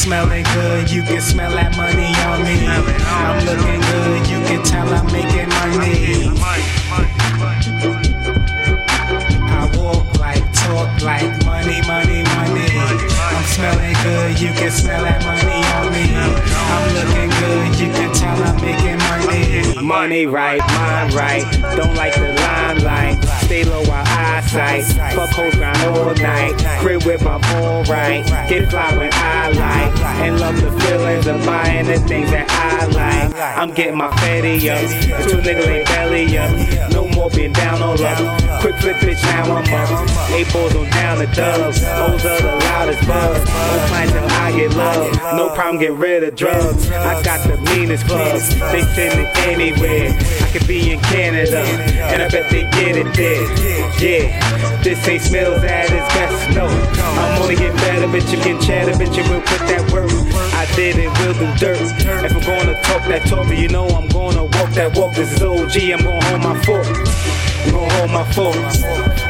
smelling good, you can smell that money on me. I'm looking good, you can tell I'm making money. I walk like, talk like money, money, money. I'm smelling good, you can smell that money on me. I'm looking good, you can tell I'm making money. Money right, mind right, don't like the limelight. Stay low while eyesight. Fuck hoes grind all night. Crib with my phone right. Get fly when I like. And love the feelings of buying the things that I like. I'm getting my fatty up. Two niggas ain't belly up. No more being down on up. Quick flip bitch, now I'm up. Eight balls on down the dubs. Hoes are the loudest buzz. No clients till I get love. No problem, get rid of drugs. I got the meanest clubs. They send it anywhere. I could be in Canada. And I bet they get it there. Yeah, this ain't smells at its best. No, I'm only getting better, bitch. You can chatter, bitch. And we'll put that work. I did it, will do dirt. If I'm gonna talk that talk, you know I'm gonna walk that walk. This is OG. I'm gonna hold my fort. I'm gonna hold my fort.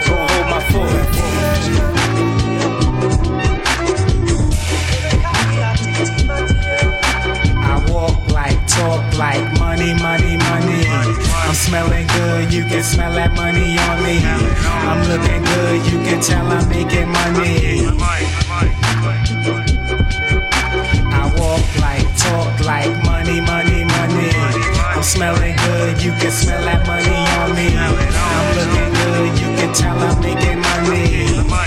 Smelling good, you can smell that money on me. I'm looking good, you can tell I'm making money. I walk like, talk like, money, money, money. I'm smelling good, you can smell that money on me. I'm looking good, you can tell I'm making